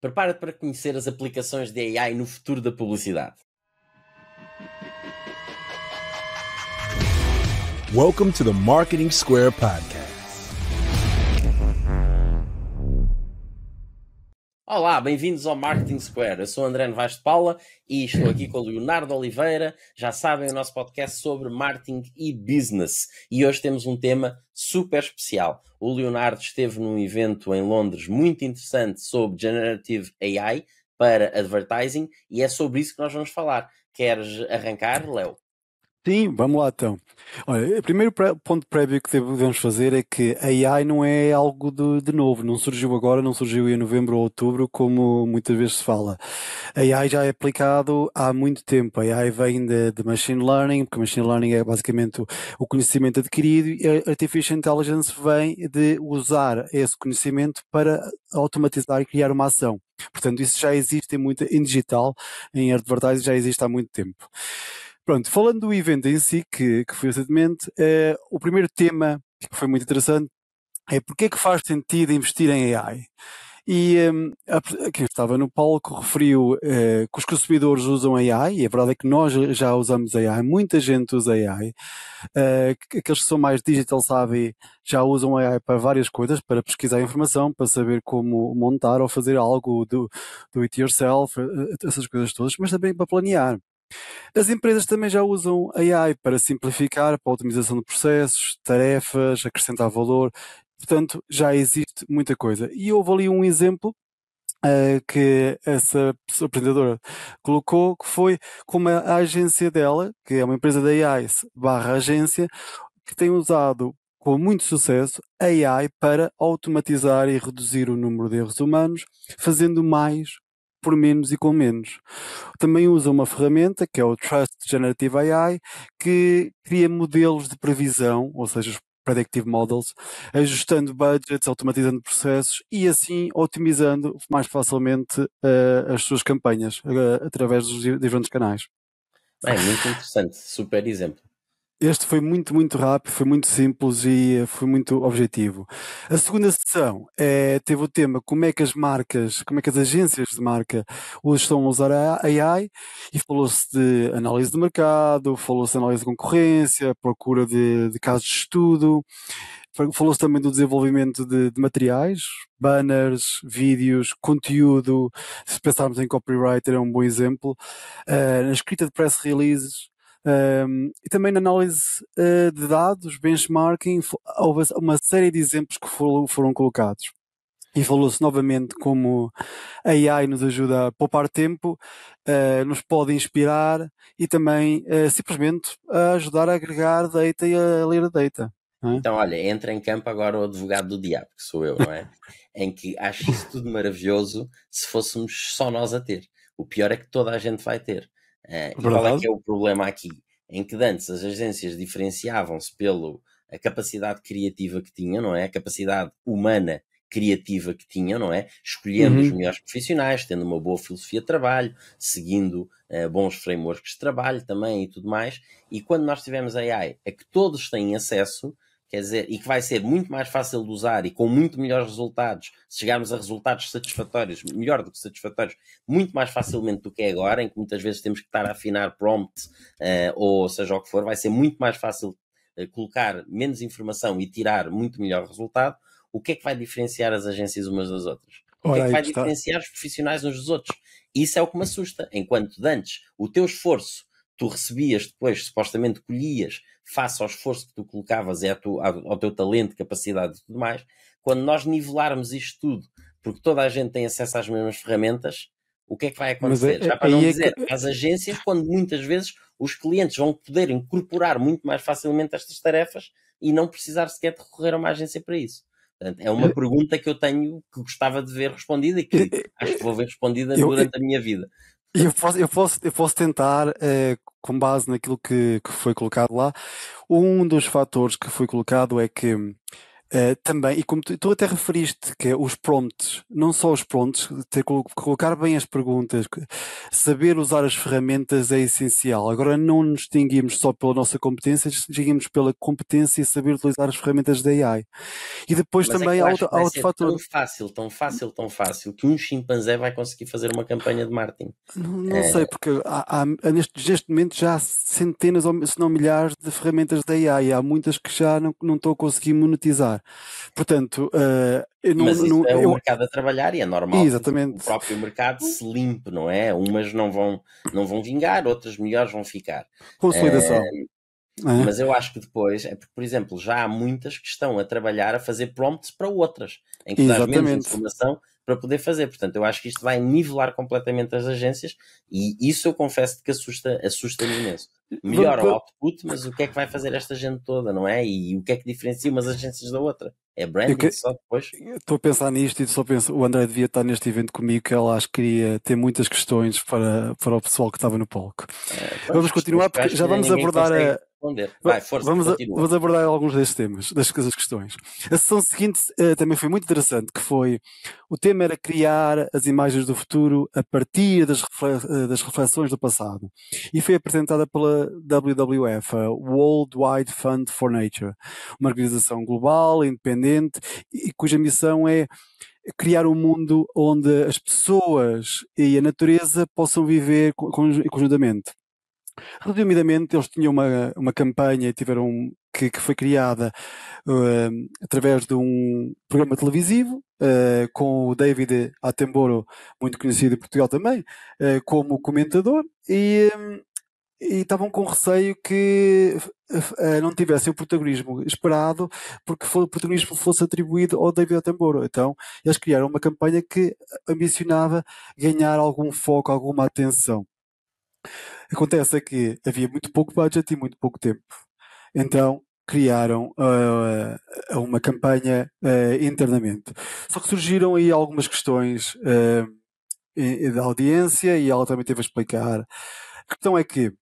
Prepara-te para conhecer as aplicações de AI no futuro da publicidade. Welcome to the Marketing Square Podcast. Olá, bem-vindos ao Marketing Square. Eu sou André Novaes de Paula e estou aqui com o Leonardo Oliveira. Já sabem, o nosso podcast sobre marketing e business. E hoje temos um tema super especial. O Leonardo esteve num evento em Londres muito interessante sobre Generative AI para advertising e é sobre isso que nós vamos falar. Queres arrancar, Léo? Sim, vamos lá então. Olha, o primeiro ponto prévio que devemos fazer é que a AI não é algo de, de, novo, não surgiu agora, não surgiu em novembro ou outubro, como muitas vezes se fala. A AI já é aplicado há muito tempo. A AI vem de, de machine learning, porque machine learning é basicamente o, conhecimento adquirido e a artificial intelligence vem de usar esse conhecimento para automatizar e criar uma ação. Portanto, isso já existe em, muito, em digital, em advertising já existe há muito tempo. Pronto, falando do evento em si, que, que foi recentemente, eh, o primeiro tema que foi muito interessante é porque é que faz sentido investir em AI? E um, quem estava no palco referiu eh, que os consumidores usam AI, e a verdade é que nós já usamos AI, muita gente usa AI. Uh, aqueles que são mais digital savvy já usam AI para várias coisas, para pesquisar informação, para saber como montar ou fazer algo do, do it yourself, essas coisas todas, mas também para planear. As empresas também já usam AI para simplificar, para a otimização de processos, tarefas, acrescentar valor. Portanto, já existe muita coisa. E houve ali um exemplo uh, que essa empreendedora colocou, que foi como a agência dela, que é uma empresa da AI barra agência, que tem usado com muito sucesso AI para automatizar e reduzir o número de erros humanos, fazendo mais por menos e com menos. Também usa uma ferramenta que é o Trust Generative AI, que cria modelos de previsão, ou seja, os predictive models, ajustando budgets, automatizando processos e assim otimizando mais facilmente uh, as suas campanhas uh, através dos diferentes canais. Bem, muito interessante, super exemplo. Este foi muito, muito rápido, foi muito simples e eh, foi muito objetivo. A segunda sessão é, teve o tema como é que as marcas, como é que as agências de marca estão a usar a AI e falou-se de análise de mercado, falou-se de análise de concorrência, procura de, de casos de estudo, falou-se também do desenvolvimento de, de, materiais, banners, vídeos, conteúdo, se pensarmos em copywriter é um bom exemplo, uh, na escrita de press releases, um, e também na análise uh, de dados, benchmarking, houve uma série de exemplos que foram, foram colocados. E falou-se novamente como a AI nos ajuda a poupar tempo, uh, nos pode inspirar e também uh, simplesmente a ajudar a agregar data e a ler data. É? Então, olha, entra em campo agora o advogado do diabo, que sou eu, não é? em que acho isso tudo maravilhoso se fôssemos só nós a ter. O pior é que toda a gente vai ter. Uh, e qual é que é o problema aqui? Em que antes as agências diferenciavam-se pela capacidade criativa que tinham, não é? A capacidade humana criativa que tinham, não é? Escolhendo uhum. os melhores profissionais, tendo uma boa filosofia de trabalho, seguindo uh, bons frameworks de trabalho também e tudo mais. E quando nós tivemos AI, é que todos têm acesso quer dizer, e que vai ser muito mais fácil de usar e com muito melhores resultados, se chegarmos a resultados satisfatórios, melhor do que satisfatórios, muito mais facilmente do que é agora, em que muitas vezes temos que estar a afinar prompt, uh, ou seja o que for, vai ser muito mais fácil uh, colocar menos informação e tirar muito melhor resultado. O que é que vai diferenciar as agências umas das outras? O que é que vai diferenciar os profissionais uns dos outros? Isso é o que me assusta. Enquanto antes o teu esforço tu recebias depois, supostamente colhias, face ao esforço que tu colocavas e ao, ao teu talento, capacidade e tudo mais, quando nós nivelarmos isto tudo, porque toda a gente tem acesso às mesmas ferramentas, o que é que vai acontecer? É, Já para não é dizer, que... as agências, quando muitas vezes os clientes vão poder incorporar muito mais facilmente estas tarefas e não precisar sequer de recorrer a uma agência para isso. Portanto, é uma pergunta que eu tenho que gostava de ver respondida e que acho que vou ver respondida durante a minha vida. Eu posso, eu posso, eu posso tentar, eh, com base naquilo que, que foi colocado lá, um dos fatores que foi colocado é que Uh, também, e como tu, tu, até referiste, que é os prompts, não só os prompts, ter, colocar bem as perguntas, saber usar as ferramentas é essencial. Agora não nos distinguimos só pela nossa competência, distinguimos pela competência e saber utilizar as ferramentas da AI. E depois Mas também é há outro, há outro fator. tão fácil, tão fácil, tão fácil, que um chimpanzé vai conseguir fazer uma campanha de marketing. Não, não é... sei, porque há, há, neste, neste momento já há centenas, se não milhares, de ferramentas da AI. Há muitas que já não, não estou a conseguir monetizar. Portanto, uh, eu não, Mas não, é o eu... mercado a trabalhar e é normal Exatamente. que o próprio mercado se limpe, não é? Umas não vão, não vão vingar, outras melhores vão ficar. Consolidação. É, mas eu acho que depois, é porque, por exemplo, já há muitas que estão a trabalhar a fazer prompts para outras, em que dás menos informação para poder fazer. Portanto, eu acho que isto vai nivelar completamente as agências e isso eu confesso que assusta, assusta-me imenso. Melhora o output, mas o que é que vai fazer esta gente toda, não é? E o que é que diferencia umas agências da outra? É branding que, só depois? Estou a pensar nisto e só penso, o André devia estar neste evento comigo, que ela acho que queria ter muitas questões para, para o pessoal que estava no palco. É, vamos continuar, porque já vamos abordar a. Vai, força, vamos, a, vamos abordar alguns destes temas, das, questões. A sessão seguinte uh, também foi muito interessante, que foi, o tema era criar as imagens do futuro a partir das, uh, das reflexões do passado. E foi apresentada pela WWF, a World Wide Fund for Nature, uma organização global, independente, e cuja missão é criar um mundo onde as pessoas e a natureza possam viver conjuntamente. Resumidamente, eles tinham uma, uma campanha tiveram, que, que foi criada uh, através de um programa televisivo uh, com o David Attenborough, muito conhecido em Portugal também, uh, como comentador, e, um, e estavam com receio que uh, não tivessem o protagonismo esperado, porque o protagonismo fosse atribuído ao David Attenborough. Então, eles criaram uma campanha que ambicionava ganhar algum foco, alguma atenção. Acontece é que havia muito pouco budget e muito pouco tempo. Então criaram uh, uma campanha uh, internamente. Só que surgiram aí algumas questões uh, da audiência e ela também teve a explicar. A questão é que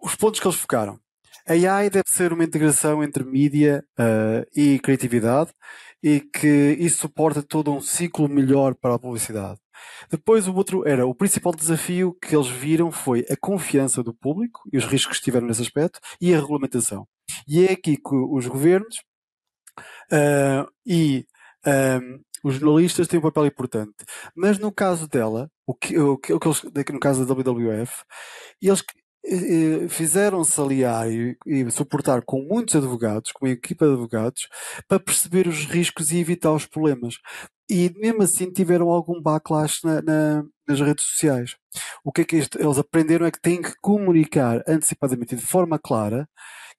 os pontos que eles focaram. A AI deve ser uma integração entre mídia e criatividade e que isso suporta todo um ciclo melhor para a publicidade. Depois o outro era o principal desafio que eles viram foi a confiança do público e os riscos que tiveram nesse aspecto e a regulamentação. E é aqui que os governos uh, e um, os jornalistas têm um papel importante. Mas no caso dela, o que, o que, o que eles, no caso da WWF, eles fizeram-se aliar e, e, suportar com muitos advogados, com uma equipa de advogados, para perceber os riscos e evitar os problemas. E mesmo assim tiveram algum backlash na, na, nas redes sociais. O que é que isto, eles aprenderam é que têm que comunicar antecipadamente de forma clara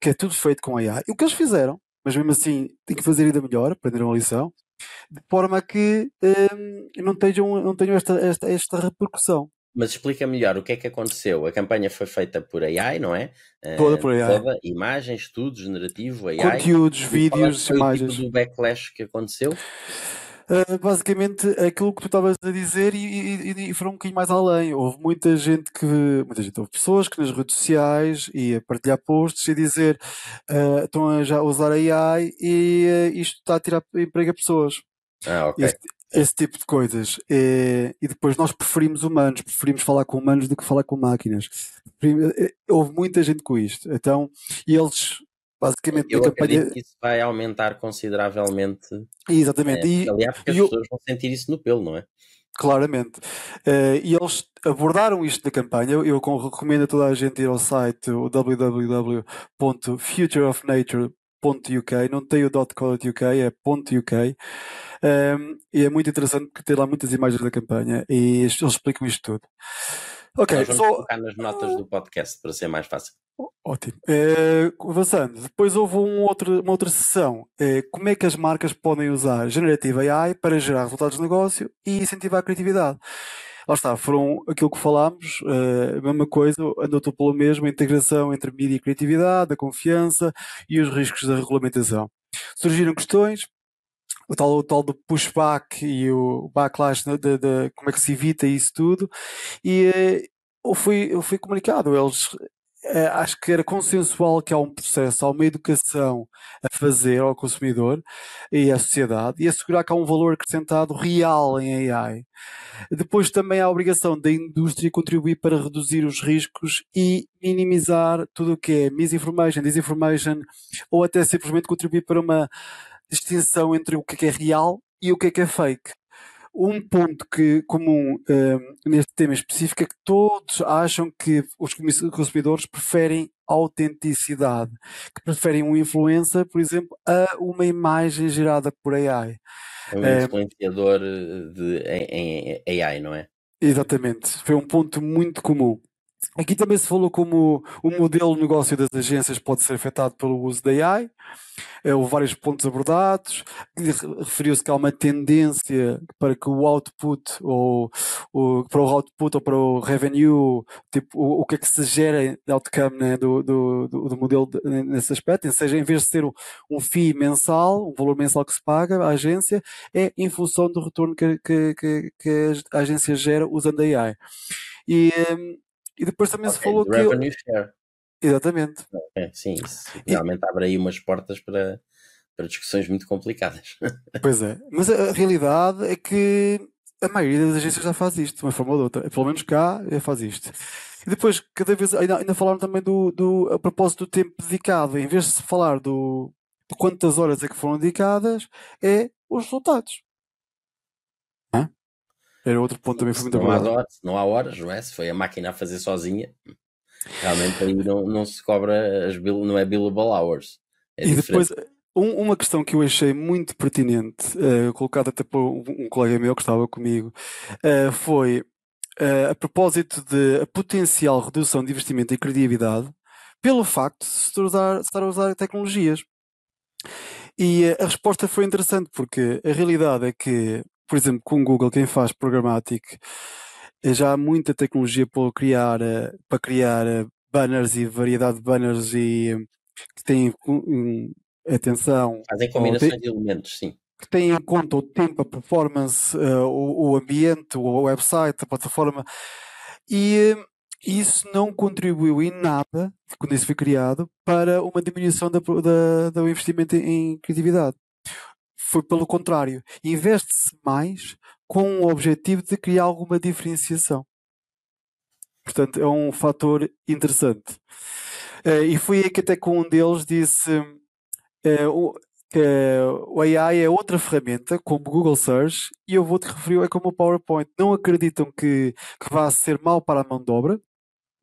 que é tudo feito com AI. E o que eles fizeram, mas mesmo assim têm que fazer ainda melhor, aprenderam a lição, de forma que hum, não tenham, não tenham esta, esta, esta repercussão. Mas explica melhor o que é que aconteceu. A campanha foi feita por AI, não é? Toda por AI. Toda, imagens, estudo generativo, AI. Conteúdos, vídeos, imagens. O tipo do backlash que aconteceu? Uh, basicamente aquilo que tu estavas a dizer e, e, e, foram um bocadinho mais além. Houve muita gente que, muita gente, houve pessoas que nas redes sociais e a partilhar posts e dizer uh, estão a já usar AI e uh, isto está a tirar emprego a pessoas. Ah, ok. Este, esse tipo de coisas. E, e, depois nós preferimos humanos, preferimos falar com humanos do que falar com máquinas. Eh, houve muita gente com isto. Então, e eles basicamente eu campanha... que isso vai aumentar consideravelmente. Exatamente. É, e, aliás, porque as eu... pessoas vão sentir isso no pelo, não é? Claramente. Uh, e eles abordaram isto na campanha. Eu, recomendo a toda a gente ir ao site www.futureofnature.uk. Não tem o .co.uk, é .uk. Um, e é muito interessante porque tem lá muitas imagens da campanha e eles explicam isto tudo. Ok, Nós vamos so... colocar nas notas do podcast para ser mais fácil. Ótimo. É, avançando, depois houve um outro, uma outra sessão. É, como é que as marcas podem usar Generative AI para gerar resultados de negócio e incentivar a criatividade? Lá está, foram aquilo que falámos, uh, a mesma coisa, andou pelo mesmo, a integração entre mídia e criatividade, a confiança e os riscos da regulamentação. Surgiram questões, o tal, o tal do pushback e o backlash de, de, de, como é que se evita isso tudo e eu fui, eu fui comunicado, eles eh, acho que era consensual que há um processo, há uma educação a fazer ao consumidor e à sociedade e assegurar que há um valor acrescentado real em AI. Depois também há a obrigação da indústria contribuir para reduzir os riscos e minimizar tudo o que é misinformation, disinformation ou até simplesmente contribuir para uma distinção entre o que é, é real e o que é que é fake. Um ponto que, comum uh, neste tema específico é que todos acham que os consumidores preferem autenticidade, que preferem um influencer, por exemplo, a uma imagem gerada por AI. É um influenciador de, em, em AI, não é? Exatamente. Foi um ponto muito comum. Aqui também se falou como o modelo de negócio das agências pode ser afetado pelo uso da AI. Eh, houve vários pontos abordados. Referiu-se que há uma tendência para que o output, ou, ou, para o output ou para o revenue, tipo, o, o que é que se gera de outcome né, do, do, do, modelo de, nesse aspecto, ou seja, em vez de ser um, um FII mensal, um valor mensal que se paga à agência, é em função do retorno que, que, que, que a agência gera usando a AI. E, hum, e depois também okay, se falou que. Revenue share. Exatamente. É, sim, isso realmente e... abre aí umas portas para, para discussões muito complicadas. Pois é, mas a, a realidade é que a maioria das agências já faz isto, de uma forma ou de outra. Pelo menos cá faz isto. E depois, cada vez, ainda, ainda falaram também do, do, a propósito do tempo dedicado. Em vez de se falar do, de quantas horas é que foram dedicadas, é os resultados. Era outro ponto também foi muito não há, horas, não há horas, não é? Se foi a máquina a fazer sozinha, realmente aí não, não se cobra as bill, não é billable hours. É e diferente. depois, um, uma questão que eu achei muito pertinente, uh, colocada até por um, um, colega meu que estava comigo, uh, foi uh, a propósito de a potencial redução de investimento em credibilidade pelo facto de se usar, estar a usar tecnologias. E a resposta foi interessante porque a realidade é que por exemplo, com o Google, quem faz programático, eh, já há muita tecnologia para criar, eh, para criar eh, banners e variedade de banners e que têm um, atenção. Fazem combinações de elementos, sim. Que têm em conta o tempo, a performance, o, o ambiente, o website, a plataforma. E isso não contribuiu em nada, quando isso foi criado, para uma diminuição da, da, do investimento em criatividade foi pelo contrário. Investe-se mais com o objetivo de criar alguma diferenciação. Portanto, é um fator interessante. Uh, e foi aí que até com um deles disse uh, o, o AI é outra ferramenta, como Google Search, e eu vou-te referir é como o PowerPoint. Não acreditam que, que vá ser mal para a mão de obra,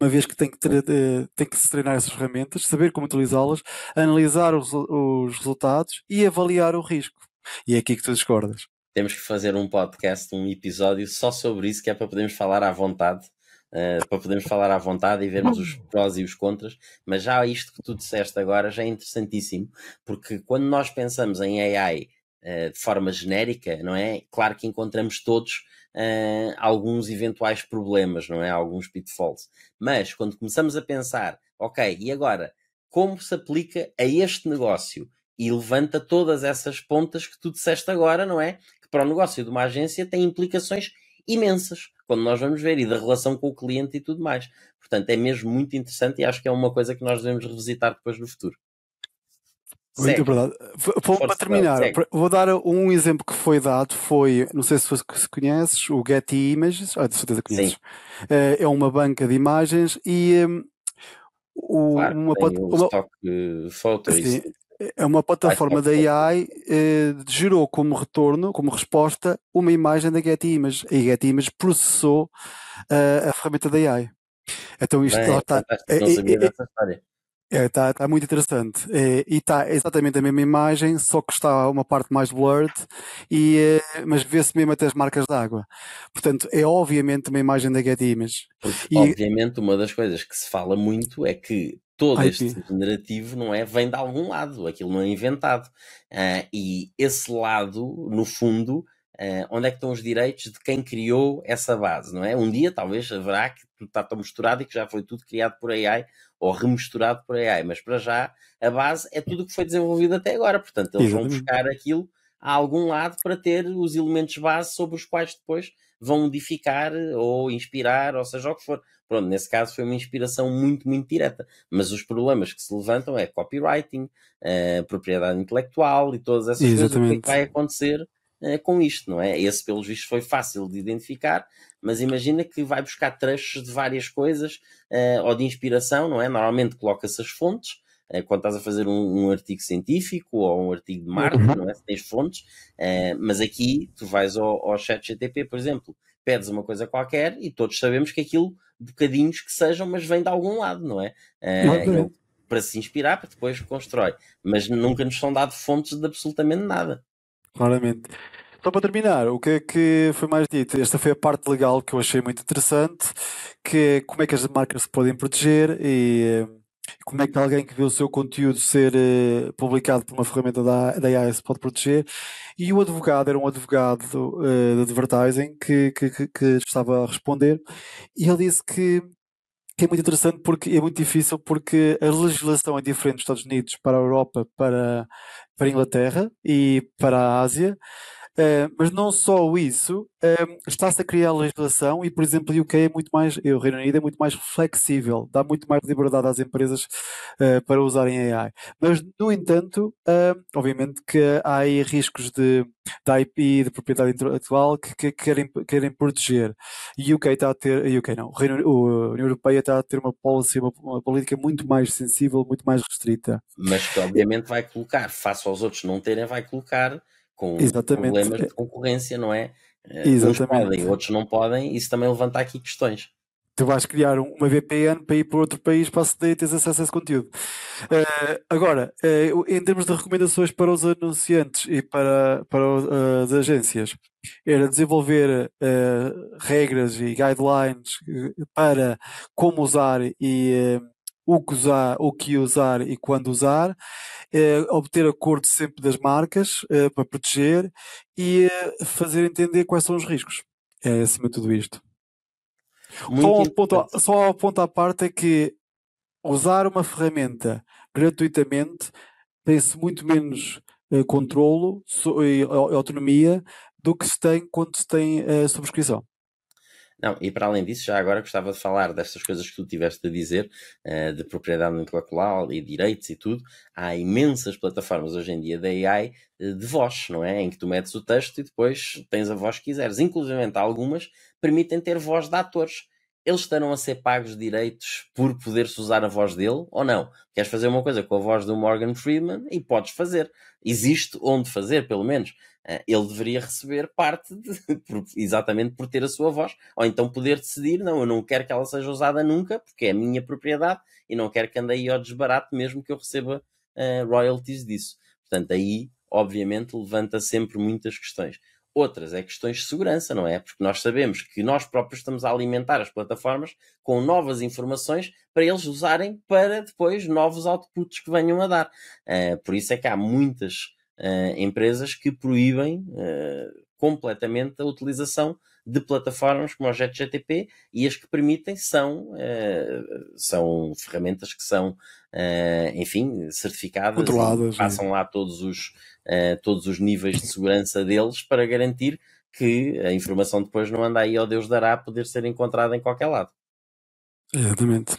uma vez que tem que, uh, tem que se treinar essas ferramentas, saber como utilizá-las, analisar os, os resultados e avaliar o risco. E é aqui que tu discordas. Temos que fazer um podcast, um episódio só sobre isso, que é para podermos falar à vontade. Uh, para podermos falar à vontade e vermos os prós e os contras, mas já isto que tu disseste agora já é interessantíssimo, porque quando nós pensamos em AI uh, eh, de forma genérica, não é? Claro que encontramos todos uh, alguns eventuais problemas, não é? Alguns pitfalls. Mas quando começamos a pensar, ok, e agora, como se aplica a este negócio? E levanta todas essas pontas que tu disseste agora, não é? Que para o negócio de uma agência tem implicações imensas, quando nós vamos ver, e da relação com o cliente e tudo mais. Portanto, é mesmo muito interessante e acho que é uma coisa que nós devemos revisitar depois no futuro. Muito verdade. Para terminar, segue. vou dar um exemplo que foi dado, foi, não sei se, se conheces, o Getty Images, ah, de certeza conheces. Sim. Eh, é uma banca de imagens e um, o, claro, uma, uma, stock foto, sim, é uma plataforma da AI eh, gerou como retorno, como resposta, uma imagem da Getty Image. E a Getty Image processou uh, a ferramenta da AI. Então isto Bem, está. É, sabia é, história. É, está, está muito interessante. É, e está exatamente a mesma imagem, só que está uma parte mais blurred, e, é, mas vê-se mesmo até as marcas d'água. Portanto, é obviamente uma imagem da Getty e, obviamente, uma das coisas que se fala muito é que todo este generativo não é vem de algum lado, aquilo não é inventado. Uh, e esse lado, no fundo, uh, onde é que estão os direitos de quem criou essa base, não é? Um dia talvez haverá que tudo está tão misturado e que já foi tudo criado por AI ou remisturado por AI, mas para já a base é tudo o que foi desenvolvido até agora, portanto eles Exatamente. vão buscar aquilo a algum lado para ter os elementos base sobre os quais depois vão modificar ou inspirar, ou seja o que for. Pronto, nesse caso foi uma inspiração muito, muito direta. Mas os problemas que se levantam é copywriting, uh, propriedade intelectual e todas essas Exatamente. coisas. O que, é que vai acontecer uh, com isto, não é? Esse, pelos vistos, foi fácil de identificar, mas imagina que vai buscar trechos de várias coisas uh, ou de inspiração, não é? Normalmente coloca-se as fontes eh, quando estás a fazer um, um, artigo científico ou um artigo de marketing, uhum. não é? Se tens fontes, mas aqui tu vais ao, ao chat GTP, por exemplo, pedes uma coisa qualquer e todos sabemos que aquilo, bocadinhos que sejam, mas vem de algum lado, não é? Uh, para se inspirar, para depois constrói. Mas nunca nos são dados fontes de absolutamente nada. Claramente. Só para terminar, o que é que foi mais dito? Esta foi a parte legal que eu achei muito interessante, que é como é que as marcas se podem proteger e como é que alguém que vê o seu conteúdo ser uh, publicado por uma ferramenta da, da AI se pode proteger. E o advogado era um advogado uh, de advertising que, que, que, que, estava a responder e ele disse que, que é muito interessante porque é muito difícil porque a legislação é diferente dos Estados Unidos para a Europa, para, para a Inglaterra e para a Ásia. Uh, mas não só isso, uh, está-se a criar legislação e, por exemplo, o UK é muito mais, o Reino Unido é muito mais flexível, dá muito mais liberdade às empresas uh, para usarem AI. Mas, no entanto, obviamente que há aí riscos de, de IP, de propriedade intelectual que, que, querem, querem proteger. E o UK está a ter, o UK não, o Reino, a União Europeia está a ter uma policy, uma, uma política muito mais sensível, muito mais restrita. Mas que obviamente vai colocar, face aos outros não terem, vai colocar com Exatamente. problemas de concorrência, não é? Eh, Exatamente. Uns podem, outros não podem, isso também levanta aqui questões. Tu vais criar uma VPN para ir para outro país para aceder e teres acesso a esse conteúdo. Uh, agora, uh, em termos de recomendações para os anunciantes e para, para uh, as agências, era desenvolver regras e guidelines para como usar e o que usar, o que usar e quando usar, eh, obter acordo sempre das marcas eh, para proteger e eh, fazer entender quais são os riscos. É acima de tudo isto. Só um, ponto, só um ponto à parte é que usar uma ferramenta gratuitamente tem-se muito menos uh, controlo e autonomia do que se tem quando se tem a uh, subscrição. Não, e para além disso, já agora gostava de falar destas coisas que tu tiveste a dizer, uh, de propriedade intelectual e direitos e tudo. Há imensas plataformas hoje em dia da AI uh, de voz, não é? Em que tu metes o texto e depois tens a voz que quiseres. Inclusive, algumas permitem ter voz de atores. Eles estarão a ser pagos direitos por poder-se usar a voz dele ou não? Queres fazer uma coisa com a voz do Morgan Freeman e podes fazer. Existe onde fazer, pelo menos. Eh, ele deveria receber parte de, por, exatamente por ter a sua voz, ou então poder decidir, não, eu não quero que ela seja usada nunca, porque é a minha propriedade, e não quero que ande aí ao desbarato, mesmo que eu receba uh, royalties disso. Portanto, aí, obviamente, levanta sempre muitas questões. Outras é questões de segurança, não é? Porque nós sabemos que nós próprios estamos a alimentar as plataformas com novas informações para eles usarem para depois novos outputs que venham a dar. Uh, por isso é que há muitas uh, empresas que proíbem uh, completamente a utilização de plataformas como o JetGTP e as que permitem são, uh, são ferramentas que são, enfim, certificadas Controladas, passam lá todos os, todos os níveis de segurança deles para garantir que a informação depois não anda aí ao Deus dará a poder ser encontrada em qualquer lado. Exatamente.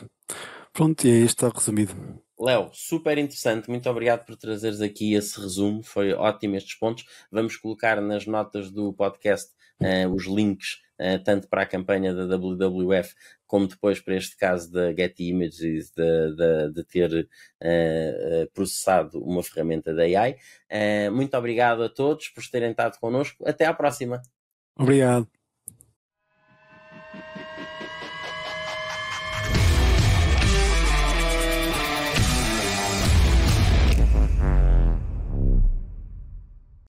Pronto, e aí está resumido. Léo, super interessante, muito obrigado por trazeres aqui esse resumo, foi ótimo estes pontos. Vamos colocar nas notas do podcast uh, os links, uh, tanto para a campanha da WWF, como depois para este caso da Getty Images, de, de, de ter uh, processado uma ferramenta da AI. muito obrigado a todos por terem estado connosco, até à próxima. Obrigado.